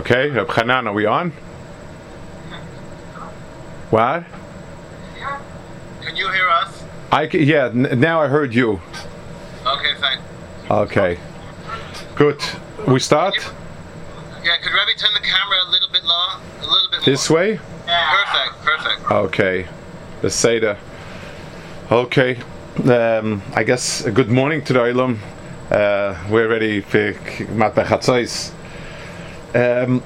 Okay, Reb Hanan, are we on? What? Can you hear us? I can, yeah. N- now I heard you. Okay, fine. Okay. Good. We start Yeah, could Rebbe turn the camera a little bit long, A little bit this more. way. Perfect, perfect. Okay. The Seder. Okay. Um, I guess uh, good morning to the Olam. Uh, we're ready for Mat Bechatzos. Um,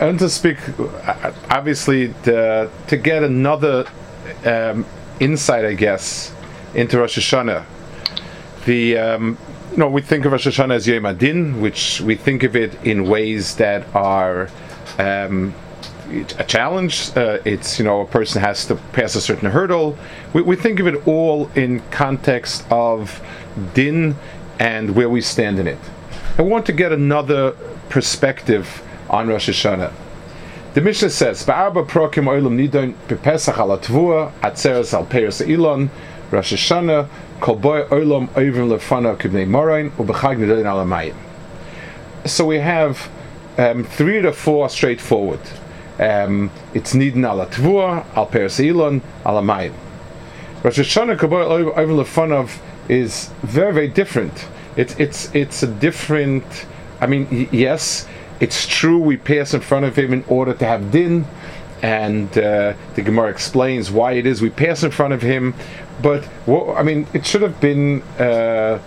want to speak, obviously, the, to get another um, insight, I guess, into Rosh Hashanah. The um, you know we think of Rosh Hashanah as Yom Adin, which we think of it in ways that are um, a challenge. Uh, it's you know a person has to pass a certain hurdle. We, we think of it all in context of din and where we stand in it. I want to get another perspective on Rosh Hashanah. The Mishnah says, "Ba'arba prokim oilam nidon bepesach al atvua atzeres al peres ilon Rosh Hashanah kol boy oilam oivim lefana kibnei morain ubechag nidon al amayim." So we have um, three to four straightforward. Um, it's nidon al atvua al peres ilon al amayim. Rosh Hashanah kol boy oivim lefanav is very very different. It's it's it's a different. I mean, y- yes, it's true we pass in front of him in order to have din, and uh, the Gemara explains why it is we pass in front of him. But what, I mean, it should have been uh,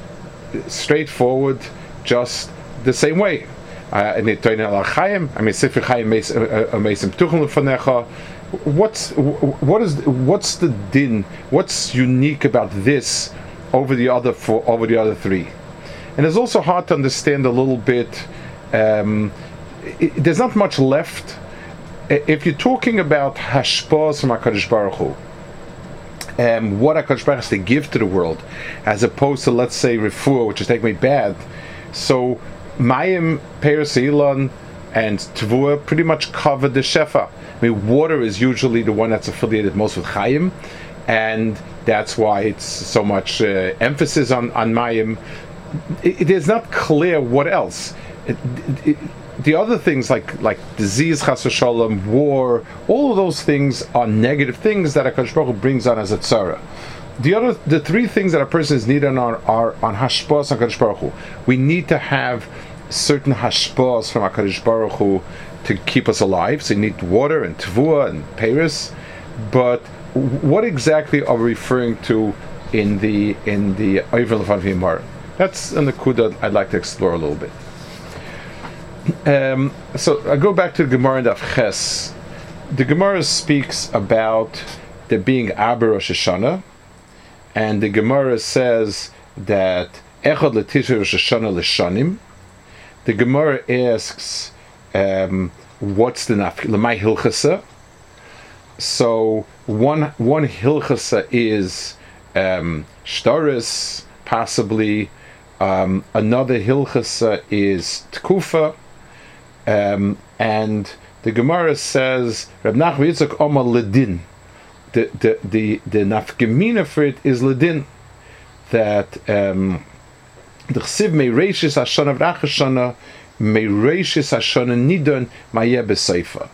straightforward, just the same way. Uh, and I mean, Chaim uh, uh, tuchel. What's what is what's the din? What's unique about this over the other four, over the other three? And it's also hard to understand a little bit. Um, i i- there's not much left. If you're talking about hashpos from Hakadosh Baruch Hu, um, what Hakadosh Baruch Hu has to give to the world, as opposed to let's say refuah, which is taking me bad. So Mayim, Peres Elon, and Tvua pretty much cover the Shefa. I mean, water is usually the one that's affiliated most with Chaim, and that's why it's so much uh, emphasis on on Mayim. It, it is not clear what else. The other things like like disease, chas v'shalom, war, all of those things are negative things that Hakadosh Baruch Hu brings on as a tzara. The other, the three things that a person is needed on are, are on hashpos Hakadosh Baruch Hu. We need to have certain hashpos from Hakadosh Baruch Hu to keep us alive. So you need water and tvua and paris. But what exactly are we referring to in the in the Avimar? That's an akuda I'd like to explore a little bit. Um, so I go back to the Gemara Daf Ches. The Gemara speaks about there being Aber Rosh Hashanah, and the Gemara says that Echad Letisha Rosh Hashanah L'Shanim. The Gemara asks, um, what's the naf Lemay Hilchasa? So one one Hilchasa is um, Shtaris, possibly. Um, another Hilchasa is Tkufa. Um, and the Gemara says Rab Nachman Yitzchak Omar Ledin. The the the the nafgemina for it is Ledin that um, the chsiv meireshis hashana v'rachashana meireshis hashana nidon mayeh b'seifa.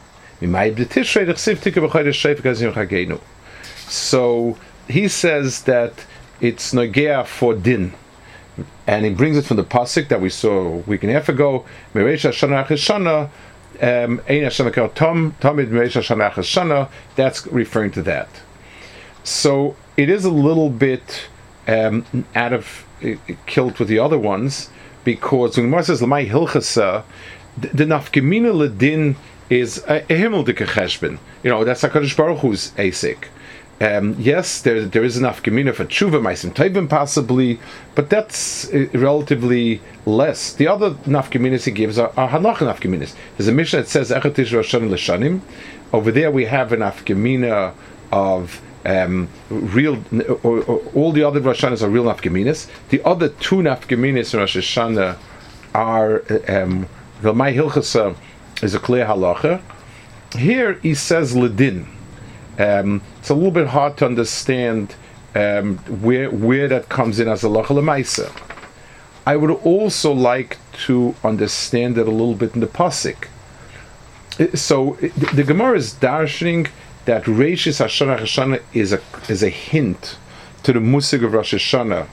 So he says that it's Nogea for din. And he brings it from the pasuk that we saw a week and a half ago. Um, That's referring to that. So it is a little bit um, out of uh, killed with the other ones because when Gemara says Lamai Hilchasa, the, nafgemina ledin is a, himmeldike. You know that's Hakadosh Baruch Hu's asik. Um, yes, there there is enough gemina for tshuva, meisim tovim possibly, but that's uh, relatively less. The other nafgeminas he gives are, are hanach nafgeminas. There's a mission that says echatish roshanim l'shanim. Over there we have an nafgemina of um, real, or, or, all the other Rosh Hashanahs are real nafgeminas. The other two nafgeminas in Rosh Hashanah are um, the My Hilchasa is a clear halacha. Here he says ledin. Um, it's a little bit hard to understand um, where where that comes in as a lemaisa. I would also like to understand it a little bit in the pasuk. So the, the Gemara is darshaning that Reishis Hashanah Hashanah is a is a hint to the musig of Rosh Hashanah,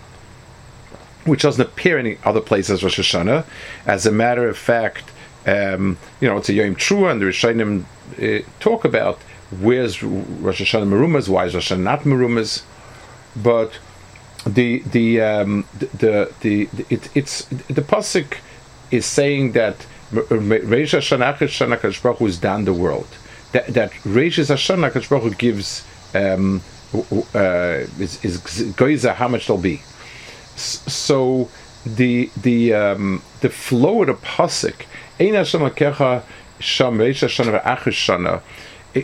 which doesn't appear in other places Rosh Hashanah. As a matter of fact, um, you know, it's a Yom Trua, and the Rishonim uh, talk about where's Rosh Hashanah Merumas, why is Rosh Hashanah not Merumas, but the the um, the the, the it, it's the pasuk is saying that Reish Hashanah Hashanah Baruch Hu is down the world that that Reishis Hashanah Hakadosh Baruch Hu gives um, uh, is, is goiza how much there'll be. So the the um, the flow of the pasuk Ein Hashem Lakecha Sham Reish Hashanah.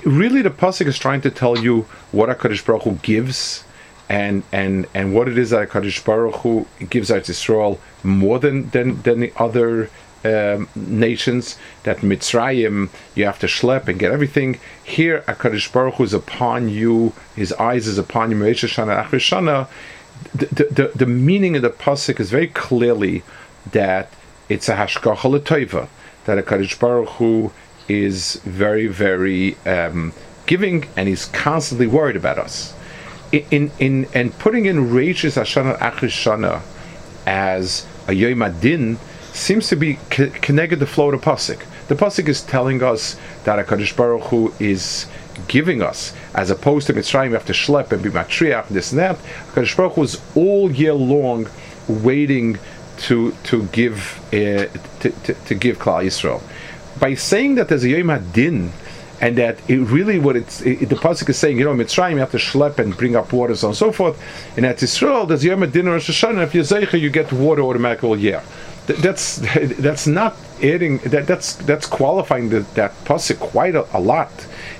Really, the pasuk is trying to tell you what Hakadosh Baruch Hu gives. And, and and what it is that Hakadosh Baruch Hu gives out Israel more than than, than the other um, nations that Mitzrayim you have to schlep and get everything. Here, Hakadosh Baruch Hu is upon you; His eyes is upon you. Shana, the, the, the meaning of the pasuk is very clearly that it's a hashgacha that Hakadosh Baruch Hu is very, very um, giving, and He's constantly worried about us. In in and putting in Reishis Hashana Achishana as a Yom Adin seems to be connected the flow of the pasuk. The pasuk is telling us that Hakadosh Baruch Hu is giving us, as opposed to Mitzrayim, you have to schlep and be matriach, this and that. Hakadosh Baruch Hu is all year long waiting to to give uh, to, to, to, give Klal Yisrael. By saying that there's a Yom Hadin, and that it really what it's it, the pasuk is saying, you know, Mitzrayim you have to schlep and bring up water, so on and so forth. And at Israel, there's Yom Hadin or Rosh Hashanah. If you're zeicha, you get water automatically all year that's that's not adding that that's that's qualifying the, that pasuk quite a, a lot.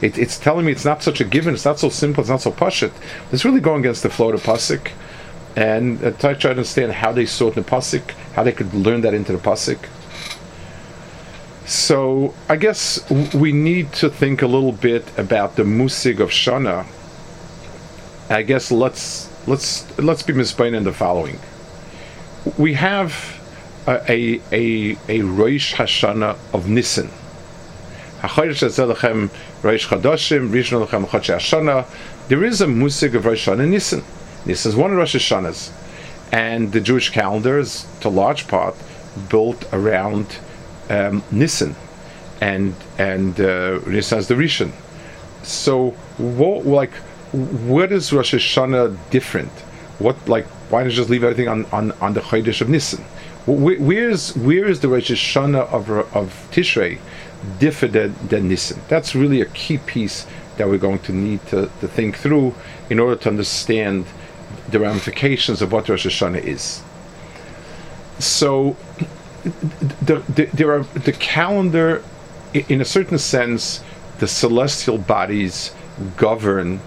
It, it's telling me it's not such a given. It's not so simple. It's not so pashit. It's really going against the flow of the pasuk, and I try to understand how they in the pasuk, how they could learn that into the pasuk. So I guess we need to think a little bit about the musig of Shana. I guess let's let's let's be misplain in the following. We have a a a Rosh Hashanah of Nisan. There is a musig of Rosh Hashanah Nisan. Nisan is one of Rosh Hashanahs, and the Jewish calendar is, to a large part, built around um, Nisan, and and uh, the Rishon. So, what like, what is Rosh Hashanah different? What like, why you just leave everything on on, on the Chodesh of Nisan? where's where is the Rosh Hashanah of of Tishrei different than, than Nisan? That's really a key piece that we're going to need to, to think through in order to understand the ramifications of what Rosh Hashanah is. So, the, the, there are the calendar, in a certain sense, the celestial bodies govern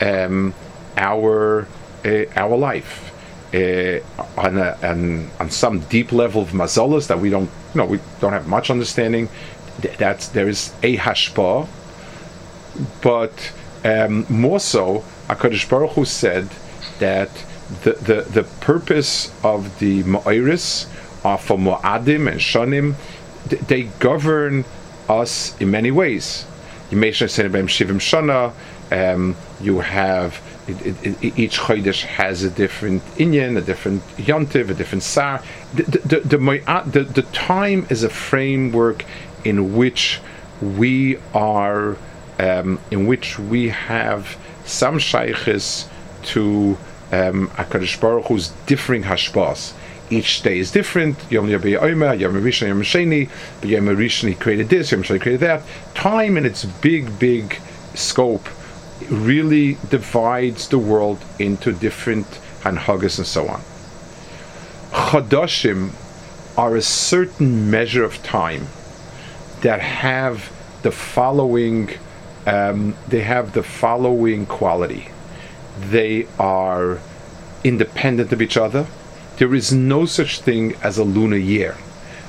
um, our uh, our life uh, on, a, on, on some deep level of mazolas that we don't you know we don't have much understanding. That's there is a hashpa, but um, more so, Hakadosh Baruch Hu said that the, the, the purpose of the ma'iris are for Mo'adim and Shanim. They govern us in many ways. Beim Shivim Shana. Um, you have it, it, it, each chodesh has a different inyan, a different yontiv, a different sar. The the, the, the, the time is a framework in which we are, um, in which we have some shaykhs to um, Hakadosh Baruch Hu's differing hashpas. Each day is different. Yom Yabi Omer, Yom Rishon, Yom Sheni. But Yom Rishon he created this, Yom Sheni created that. Time in its big, big scope really divides the world into different hanhagas and so on. Chadashim are a certain measure of time that have the following um, they have the following quality. They are independent of each other. There is no such thing as a lunar year.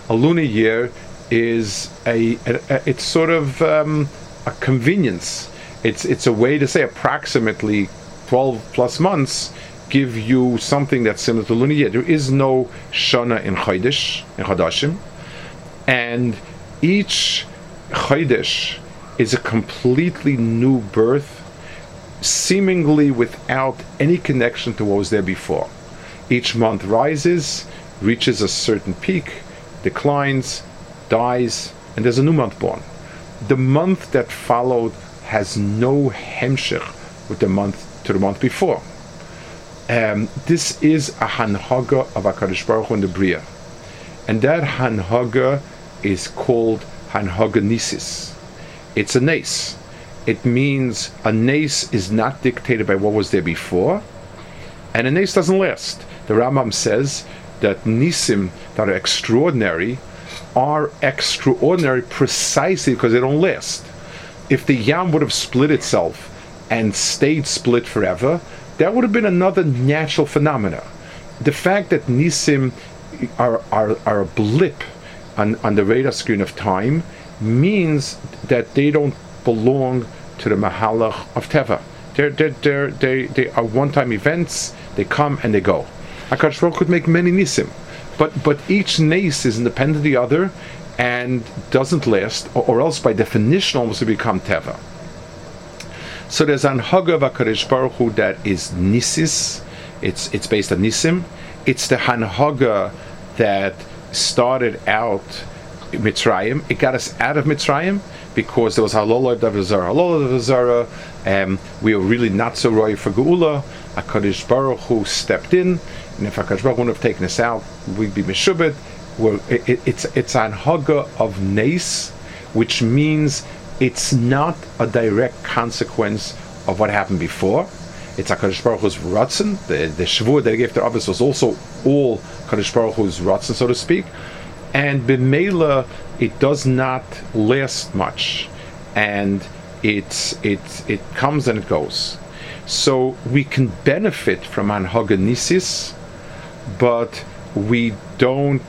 A lunar year is a, a, a it's sort of um, a convenience it's it's a way to say approximately 12 plus months give you something that's similar to lunar year. There is no shana in Chodesh, in Chodashim, and each Chodesh is a completely new birth, seemingly without any connection to what was there before. Each month rises, reaches a certain peak, declines, dies, and there's a new month born. The month that followed has no hemshich with the month to the month before. Um, this is a hanhaga of Hakadosh Baruch Hu in the Bria, and that hanhaga is called hanhaga nisis. It's a nace. It means a nace is not dictated by what was there before, and a nace doesn't last. The Rambam says that nisim that are extraordinary are extraordinary precisely because they don't last if the yam would have split itself and stayed split forever, that would have been another natural phenomena. The fact that nisim are, are, are a blip on, on the radar screen of time means that they don't belong to the mahalach of teva. They're, they're, they're, they, they are one-time events. They come and they go. Akash Baruch could make many nisim, but but each nace is independent of the other, and doesn't last, or, or else by definition almost to become teva. So there's an Haga Vakarish Baruch Hu that is Nisis. It's it's based on Nisim. It's the Hanhaga that started out Mitzrayim. It got us out of Mitzrayim because there was Halol Davazara. Halol Davazara. Um, we were really not so roy for Geula. Hakadosh Baruch Hu stepped in, and if Hakadosh Baruch Hu would have taken us out, we'd be mishubit well, it, it's it's an haga of nace, which means it's not a direct consequence of what happened before. It's a Baruch Hu's ratzon. The the shvur that he gave to Abbas was also all Kadosh Baruch Hu's ratzon, so to speak. And b'meila, it does not last much, and it's it it comes and it goes. So we can benefit from anhagonisis, but we don't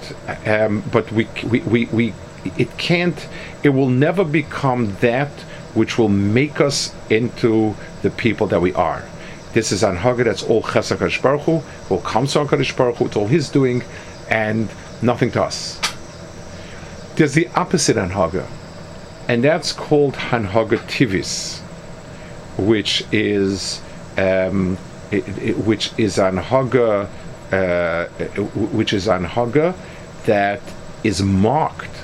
um, but we, we, we, we it can't it will never become that which will make us into the people that we are. This is anhaga that's all chesed Baruch Hu will come to HaKadosh Baruch Hu it's all his doing and nothing to us. There's the opposite anhaga and that's called hanhaga tivis which is um, it, it, which is anhaga uh, which is anhaga that is marked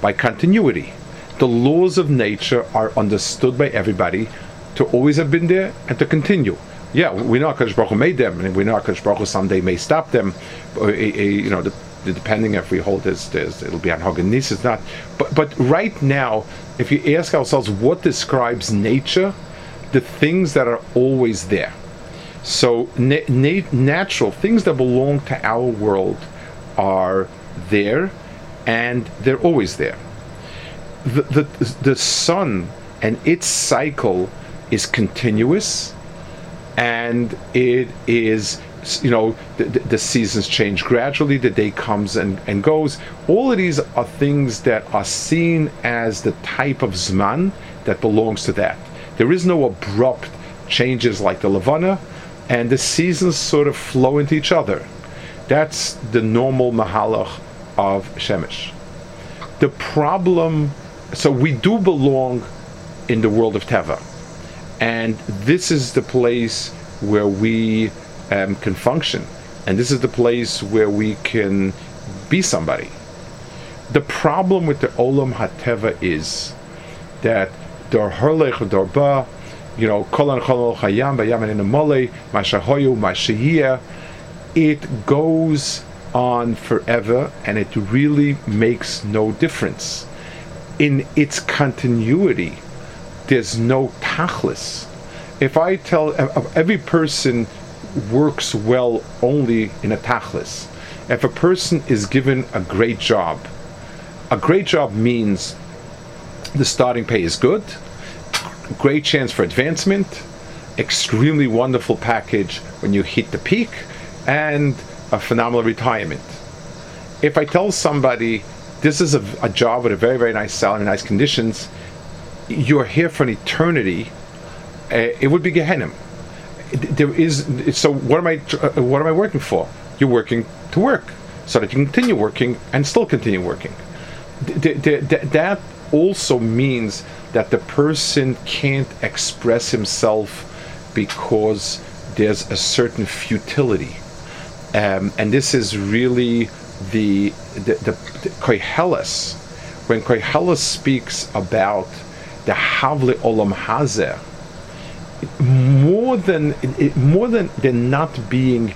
by continuity. The laws of nature are understood by everybody to always have been there and to continue. Yeah, we know Hakadosh Baruch made them, and we know Hakadosh Baruch someday may stop them. Uh, uh, uh, you know, depending if we hold this, this it'll be on Haganese. It's not. But but right now, if you ask ourselves what describes nature, the things that are always there. So na- na- natural things that belong to our world are there, and they're always there. The, the, the sun and its cycle is continuous, and it is you know the, the, seasons change gradually the day comes and, and goes. All of these are things that are seen as the type of zman that belongs to that. There is no abrupt changes like the levana and the seasons sort of flow into each other. That's the normal mahalach of Shemesh. The problem, so we do belong in the world of Teva. And this is the place where we um, can function. And this is the place where we can be somebody. The problem with the Olam HaTeva is that Dor Harlech Dor Ba, you know, Kolan Cholol Chayam Bayam in Mole, Mashahoyu, Mashahia, it goes on forever and it really makes no difference. In its continuity, there's no tachlis. If I tell every person works well only in a tachlis, if a person is given a great job, a great job means the starting pay is good, great chance for advancement, extremely wonderful package when you hit the peak, and a phenomenal retirement. If I tell somebody this is a, a job with a very, very nice salary, nice conditions, you're here for an eternity, uh, it would be Gehenna. There is so. What am I? Uh, what am I working for? You're working to work so that you continue working and still continue working. That also means that the person can't express himself because there's a certain futility um, and this is really the the, the, the Koheles. When Koheles speaks about the Havle Olam Hazeh, more than more than there not being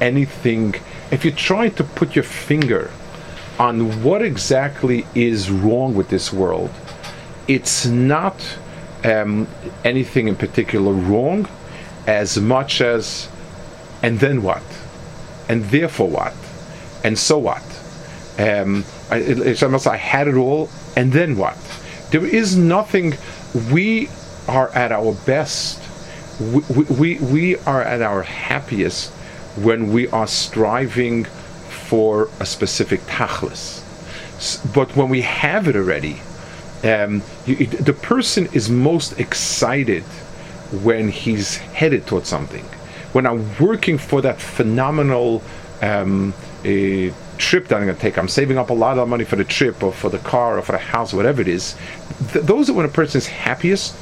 anything, if you try to put your finger on what exactly is wrong with this world, it's not um, anything in particular wrong, as much as, and then what? and therefore what, and so what. Um, I, it's almost I had it all, and then what? There is nothing. We are at our best. We, we, we are at our happiest when we are striving for a specific tachlis. But when we have it already, um, you, the person is most excited when he's headed towards something when I'm working for that phenomenal um, trip that I'm going to take, I'm saving up a lot of money for the trip or for the car or for the house, whatever it is. Th- those are when a person is happiest,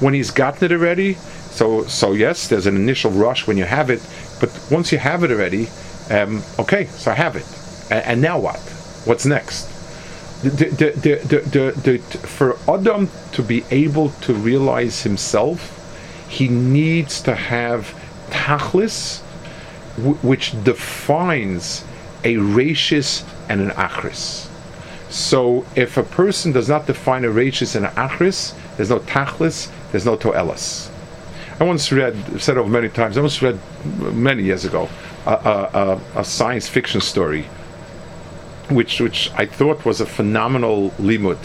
when he's gotten it already. So, so yes, there's an initial rush when you have it, but once you have it already, um, okay, so I have it, and, and now what? What's next? The, the, the, for Adam to be able to realize himself, he needs to have tachlis, which defines a rachis and an achris. So if a person does not define a rachis and an achris, there's no tachlis, there's no toelas. I once read, said over many times, I once read many years ago a, a, a science fiction story, which which I thought was a phenomenal limud.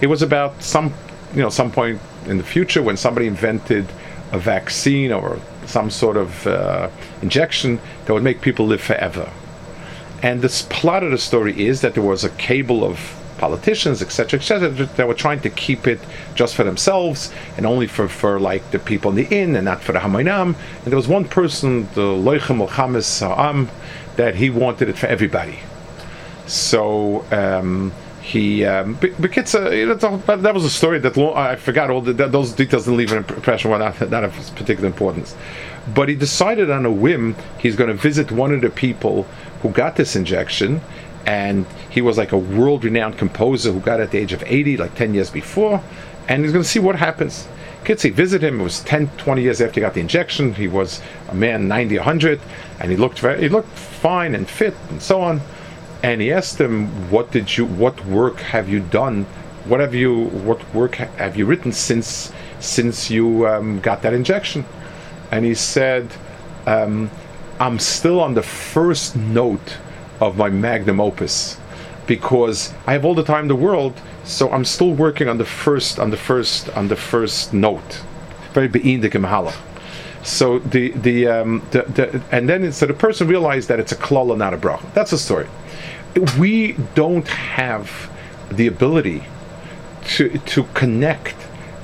It was about some, you know, some point in the future when somebody invented a vaccine or some sort of uh, injection that would make people live forever. And the plot of the story is that there was a cable of politicians, etc., etc., that were trying to keep it just for themselves and only for, for like the people in the inn and not for the Hamaynam. And there was one person, the Loichem al Ha'am, that he wanted it for everybody. So um, he um, uh, that was a story that I forgot all the, those details didn't leave an impression were not, not of particular importance. But he decided on a whim he's going to visit one of the people who got this injection and he was like a world-renowned composer who got at the age of 80 like 10 years before and he's going to see what happens. Kids he visit him it was 10 20 years after he got the injection he was a man 90 100 and he looked very he looked fine and fit and so on and he asked him, "What did you? What work have you done? What have you? What work have you written since since you um, got that injection?" And he said, um, "I'm still on the first note of my magnum opus." Because I have all the time in the world, so I'm still working on the first, on the first, on the first note. Very beindik mahala. So the the, um, the, the and then so the person realized that it's a klala, not a bracha. That's the story we don't have the ability to to connect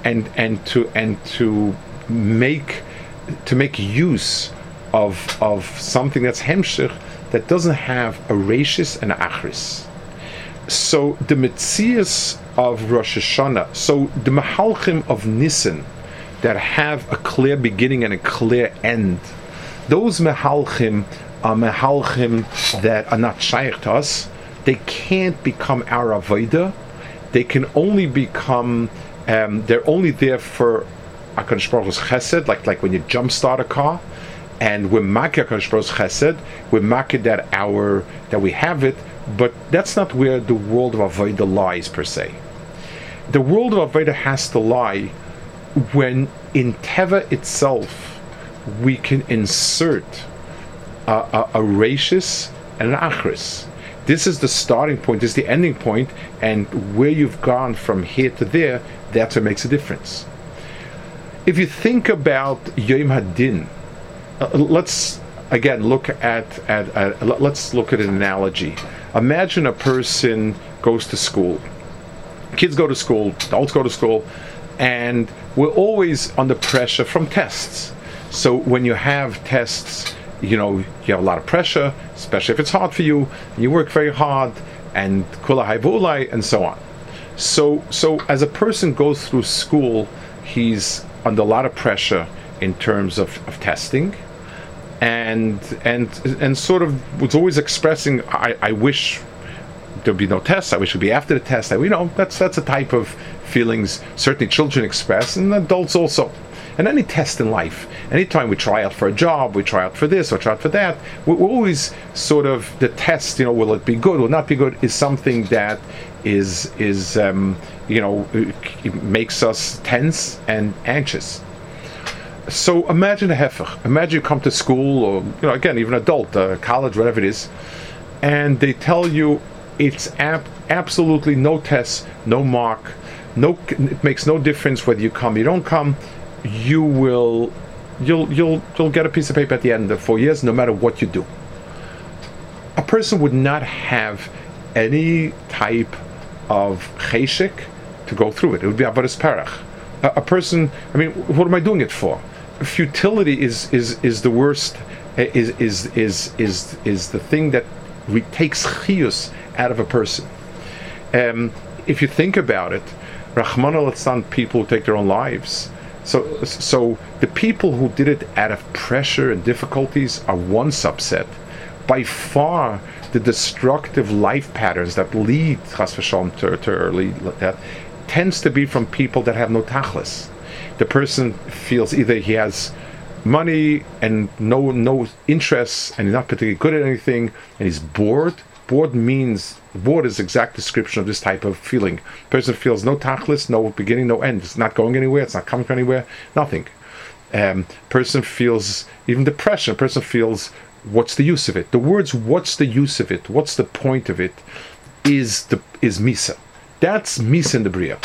and and to and to make to make use of of something that's hemshich that doesn't have a rachis and achris. So the mitzias of Rosh Hashanah. So the Mahalchim of Nisan that have a clear beginning and a clear end, those Mahalchim are Mahalchim that are not shaykh to us. They can't become our Avodah. They can only become, um, they're only there for HaKadosh Baruch chesed, like, like when you jumpstart a car and we're makir HaKadosh Baruch chesed, we're makir that our that we have it, but that's not where the world of Avodah lies per se. The world of Avodah has to lie when in Teva itself we can insert a, a, a rachis and an achris. This is the starting point, this is the ending point, and where you've gone from here to there, that's what makes a difference. If you think about Yom Hadin, uh, let's again look at, at, at let's look at an analogy. Imagine a person goes to school. Kids go to school, adults go to school, and we're always under pressure from tests. So when you have tests, you know, you have a lot of pressure, especially if it's hard for you, you work very hard, and kula haibulai, and so on. So, so as a person goes through school, he's under a lot of pressure in terms of, of testing and and and sort of was always expressing I, I wish there'd be no tests I wish it'd be after the test I, you know that's that's a type of feelings certainly children express and adults also and any test in life anytime we try out for a job we try out for this or try out for that we're always sort of the test you know will it be good will not be good is something that is is um, you know makes us tense and anxious so imagine a hefech. Imagine you come to school, or you know, again, even adult, uh, college, whatever it is, and they tell you it's ab- absolutely no test, no mark, no. It makes no difference whether you come, you don't come. You will, you'll, you'll, you'll get a piece of paper at the end of four years, no matter what you do. A person would not have any type of cheshik to go through it. It would be avodas parach. A, a person, I mean, what am I doing it for? futility is is is the worst is is is is is the thing that takes chiyus out of a person. Um, if you think about it, Rahman al people take their own lives. So so the people who did it out of pressure and difficulties are one subset. By far, the destructive life patterns that lead chas to, to early death tends to be from people that have no tachlis the person feels either he has money and no no interests and he's not particularly good at anything and he's bored bored means bored is exact description of this type of feeling? Person feels no tachlis no beginning no end. It's not going anywhere it's not coming from anywhere nothing. Um, person feels even depression. Person feels what's the use of it? The words what's the use of it? What's the point of it? Is the is misa. That's misa in the bria.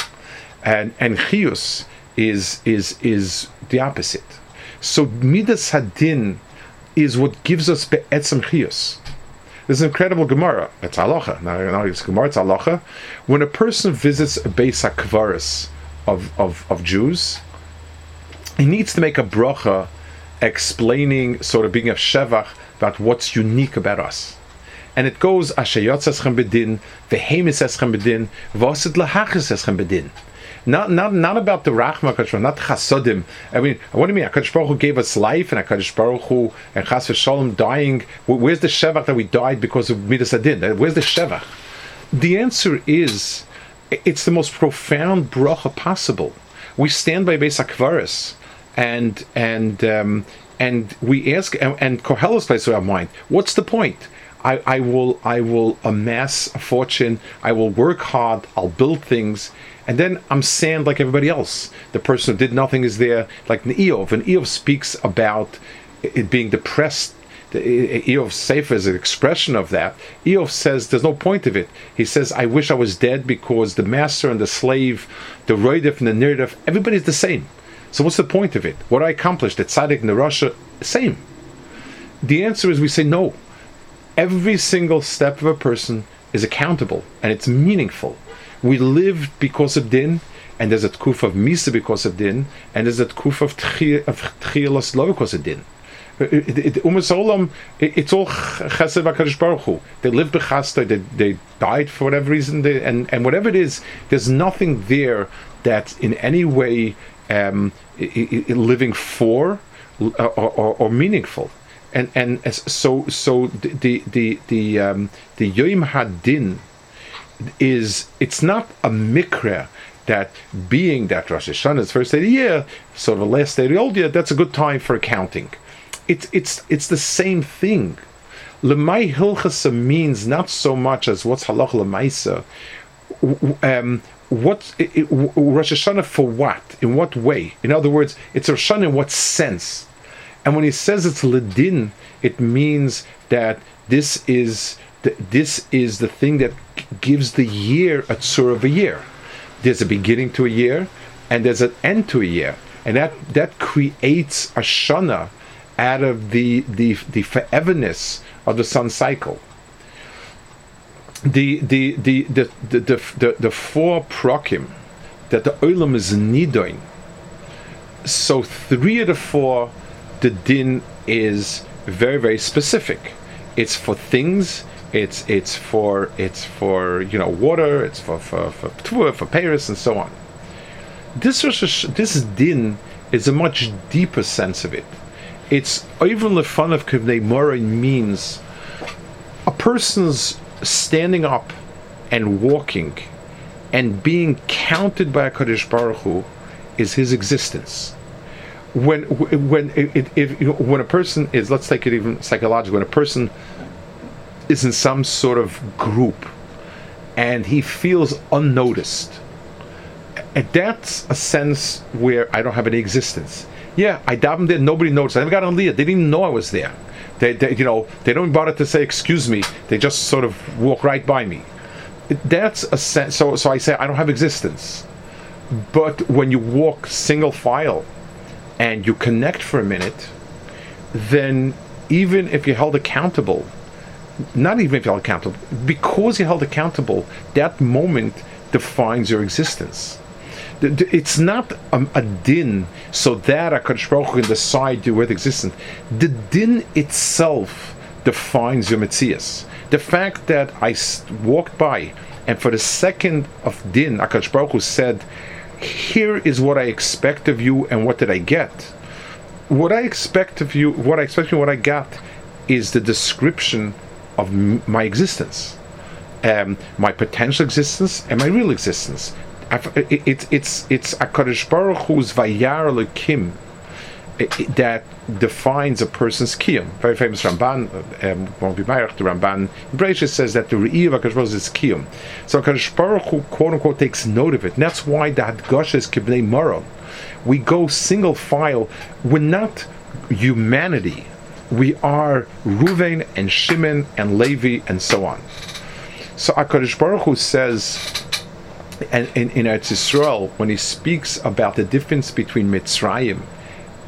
And and chius is is is the opposite. So midas hadin is what gives us be'etzem chiyus. There's an incredible Gemara. It's halacha. Now, it's Gemara. It's halacha. When a person visits a Beis Hakvaris of, of of Jews, he needs to make a bracha explaining, sort of being a shevach about what's unique about us. And it goes, Asher yotzes bedin, vehemis eschem bedin, vosid lahachis eschem bedin. Not not not about the Rachma Kadosh not Chasodim. I mean, what do you mean? Hakadosh Baruch Hu gave us life, and Hakadosh Baruch Hu and Chas v'Shalom dying. Where's the shevach that we died because of Midas Adin? Where's the shevach? The answer is, it's the most profound bracha possible. We stand by Beis Akvaris, and and um, and we ask, and, and Kohelos plays to our mind. What's the point? I, I will I will amass a fortune. I will work hard. I'll build things, and then I'm sand like everybody else. The person who did nothing is there, like the Eov. And Eov speaks about it being depressed. Eov Sefer is an expression of that. Eov says there's no point of it. He says, I wish I was dead because the master and the slave, the Roidif and the Nirdif, everybody's the same. So what's the point of it? What I accomplished, the Tzaddik and the Rasha, same. The answer is we say no. Every single step of a person is accountable and it's meaningful we live because of din, and there's a tkuf of misa because of din, and there's a tkuf of tchilas lo because of din. Umas Olam, it's all Chesed Hakadosh Baruch Hu. They live bechasta. They, they died for whatever reason, they, and and whatever it is, there's nothing there that's in any way um, living for or, or, or meaningful. And and so so the the the um, the Yom Hadin is it's not a mikra that being that Rosh Hashanah is first day of the year, sort of the last day of the old year, that's a good time for accounting. It's it's it's the same thing. Lemay Hilchasa means not so much as what's halach lemaisa. Um, what Rosh Hashanah for what? In what way? In other words, it's Rosh Hashanah in what sense? And when he says it's ledin, it means that this is the, this is the thing that gives the year a tzur of a year. There's a beginning to a year, and there's an end to a year, and that that creates a shana out of the the the foreverness of the sun cycle. The the the the the the, the, the four prokim that the olam is nidoin so three of the four, the din is very very specific. It's for things. It's it's for it's for you know water. It's for for for for, for Paris and so on. This this din is a much deeper sense of it. It's even the fun of Kivnei Morin means a person's standing up and walking and being counted by a Kaddish Baruch Hu is his existence. When when if, if you know, when a person is let's take it even psychologically when a person is in some sort of group and he feels unnoticed and that's a sense where I don't have any existence. Yeah, I davened there, nobody noticed. I never got on Leah. They didn't know I was there. They, they, you know, they don't bother to say excuse me. They just sort of walk right by me. That's a sense. So, so I say I don't have existence. But when you walk single file, and you connect for a minute, then even if you're held accountable, not even if you're held accountable, because you're held accountable, that moment defines your existence. It's not a, a din so that a Baruch can decide you with existence. The din itself defines your mitzias. The fact that I walked by and for the second of din, Akash Baruch said, "Here is what I expect of you, and what did I get?" what I expect of you, what I expect you, what I got, is the description of m- my existence, um, my potential existence, and my real existence. It- it- it's it's Hakadosh Baruch Hu's Vayar i- that defines a person's kiyum. Very famous Ramban, um, won't be Mayach, the Ramban Bereshit says that the Re'i of HaKadosh is kiyum. So HaKadosh Baruch Hu, quote unquote, takes note of it. And that's why the Hadgosh is Kibnei. We go single file. We're not humanity. We are Ruvain and Shimon and Levi and so on. So HaKadosh Baruch Hu says, and in, in Eretz Yisrael, when he speaks about the difference between Mitzrayim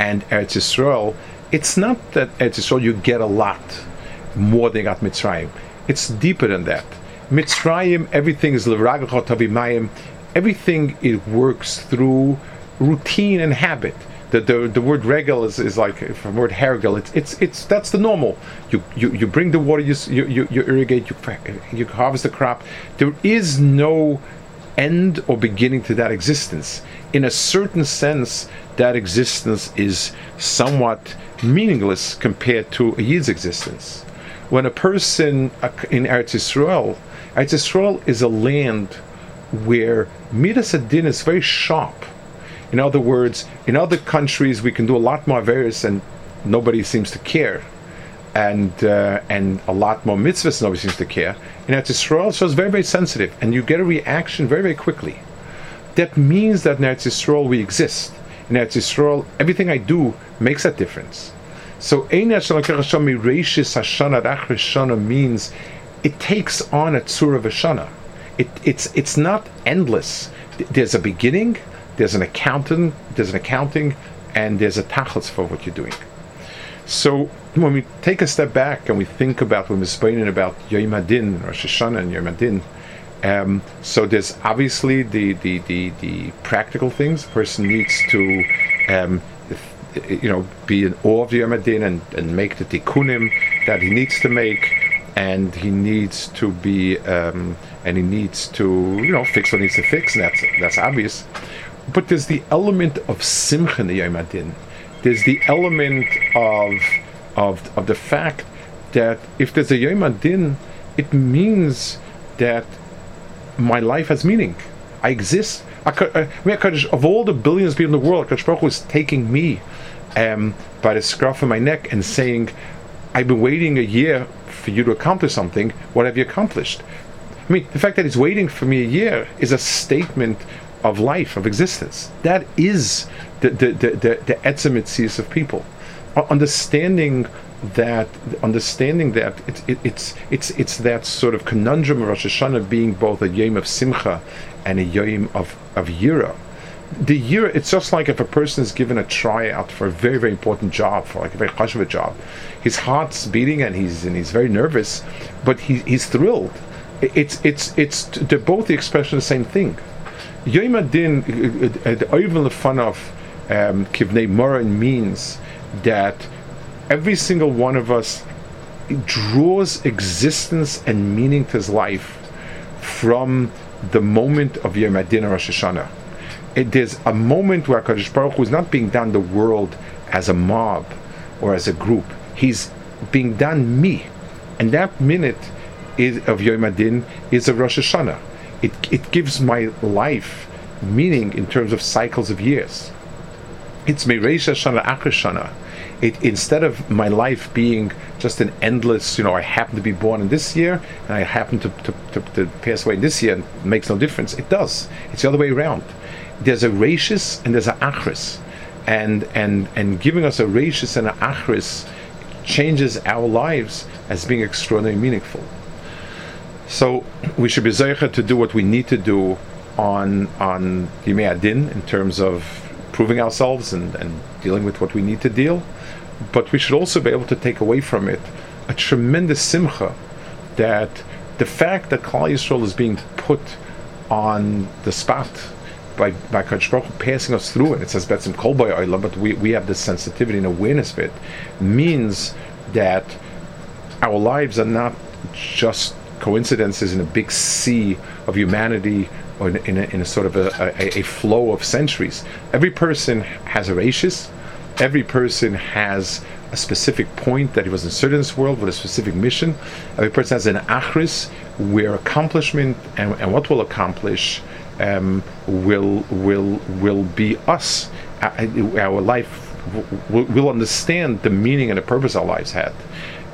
and Eretz Yisrael, it's not that Eretz Yisrael you get a lot more than you got Mitzrayim. It's deeper than that. Mitzrayim, everything is l'ragachot tavimayim. Everything it works through routine and habit. The, the, the word regel is, is like from word hergel. It's it's it's that's the normal. You you, you bring the water. You you you irrigate. You you harvest the crop. There is no end or beginning to that existence. In a certain sense, that existence is somewhat meaningless compared to a Yid's existence. When a person in Eretz Yisrael, Eretz Yisrael is a land where Midas Adin is very sharp. In other words, in other countries we can do a lot more various and nobody seems to care and uh, and a lot more mitzvahs nobody seems to care. In Eretz Yisrael, so it's very very sensitive, and you get a reaction very very quickly. That means that in Eretz Yisrael we exist. In Eretz Yisrael, everything I do makes that difference. So Ein Hashem Lekech Hashem Mireishis Hashana ad Achris Shana means it takes on a tzur of a shana. It, it's it's not endless. There's a beginning, there's an accountant, there's an accounting, and there's a tachlis for what you're doing. So when we take a step back and we think about when we're speaking about Yom Hadin, Rosh Hashanah and Yom Hadin, um, so there's obviously the, the, the, the practical things. A person needs to um, you know, be in awe of Yom Adin and, and make the tikkunim that he needs to make, and he needs to be, um, and he needs to, you know, fix what needs to fix, and that's that's obvious. But there's the element of simcha in the Yom Adin. There's the element of of of the fact that if there's a Yom Hadin, it means that my life has meaning. I exist. Could, of all the billions of people in the world, Akash Baruch was taking me um, by the scruff of my neck and saying, I've been waiting a year for you to accomplish something. What have you accomplished? I mean, the fact that he's waiting for me a year is a statement of life, of existence. That is the the the the, the of people. Understanding that understanding that it, it, it's it's it's that sort of conundrum of Rosh Hashanah being both a yom of simcha and a yom of of yira. The year it's just like if a person is given a tryout for a very very important job for like a very chashuv job, his heart's beating and he's and he's very nervous, but he, he's thrilled. It's it's it's they're both the expression of the same thing. Yom Hadin, uh, uh, the Oivel Lefanov, um, Kivnei Maron means that every single one of us draws existence and meaning to his life from the moment of Yom Hadin Rosh Hashanah. It, there's a moment where Kadosh Baruch Hu is not being done the world as a mob or as a group. He's being done me, and that minute is, of Yom Hadin is of Rosh Hashanah. It it gives my life meaning in terms of cycles of years. It's Meiresh Hashanah Achar Shana it, instead of my life being just an endless, you know, I happen to be born in this year and I happen to, to, to, to pass away this year, and it makes no difference. It does. It's the other way around. There's a rachis and there's an achris. And, and, and giving us a rachis and an achris changes our lives as being extraordinarily meaningful. So we should be zeicha to do what we need to do on on Yimei Adin in terms of proving ourselves and, and dealing with what we need to deal but we should also be able to take away from it a tremendous simcha that the fact that Klal Yisrael is being put on the spot by by Baruch passing us through it. It says Betzim Kol but we, we have this sensitivity and awareness of it, means that our lives are not just coincidences in a big sea of humanity or in, in, a, in a, sort of a, a, a, flow of centuries. Every person has a rachis, every person has a specific point that he was inserted in this world with a specific mission. Every person has an achris where accomplishment and, and what will accomplish um, will will will be us. Our life will understand the meaning and the purpose our lives had,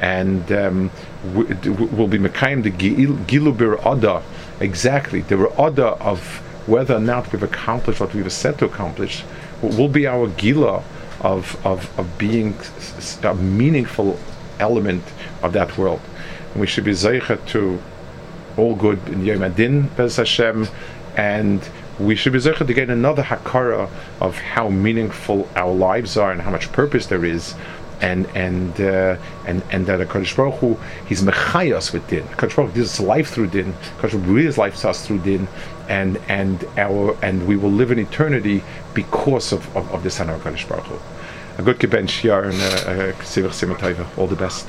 and um, will be mekayim the gilubir oda exactly the oda of whether or not we've accomplished what we were set to accomplish will be our gila of, of, of being a meaningful element of that world. And we should be zeicha to all good in Yom Hadin, Bez Hashem, and we should be zeicha to get another hakara of how meaningful our lives are and how much purpose there is and and uh, and and that a Kadosh Baruch Hu, He's mechayos with din. Kadosh Baruch Hu gives us life through din. Kadosh Baruch Hu breathes life to us through din, and and our and we will live in eternity because of of, of this Hana Kadosh Baruch Hu. A good kibench yar and a uh, uh, all the best.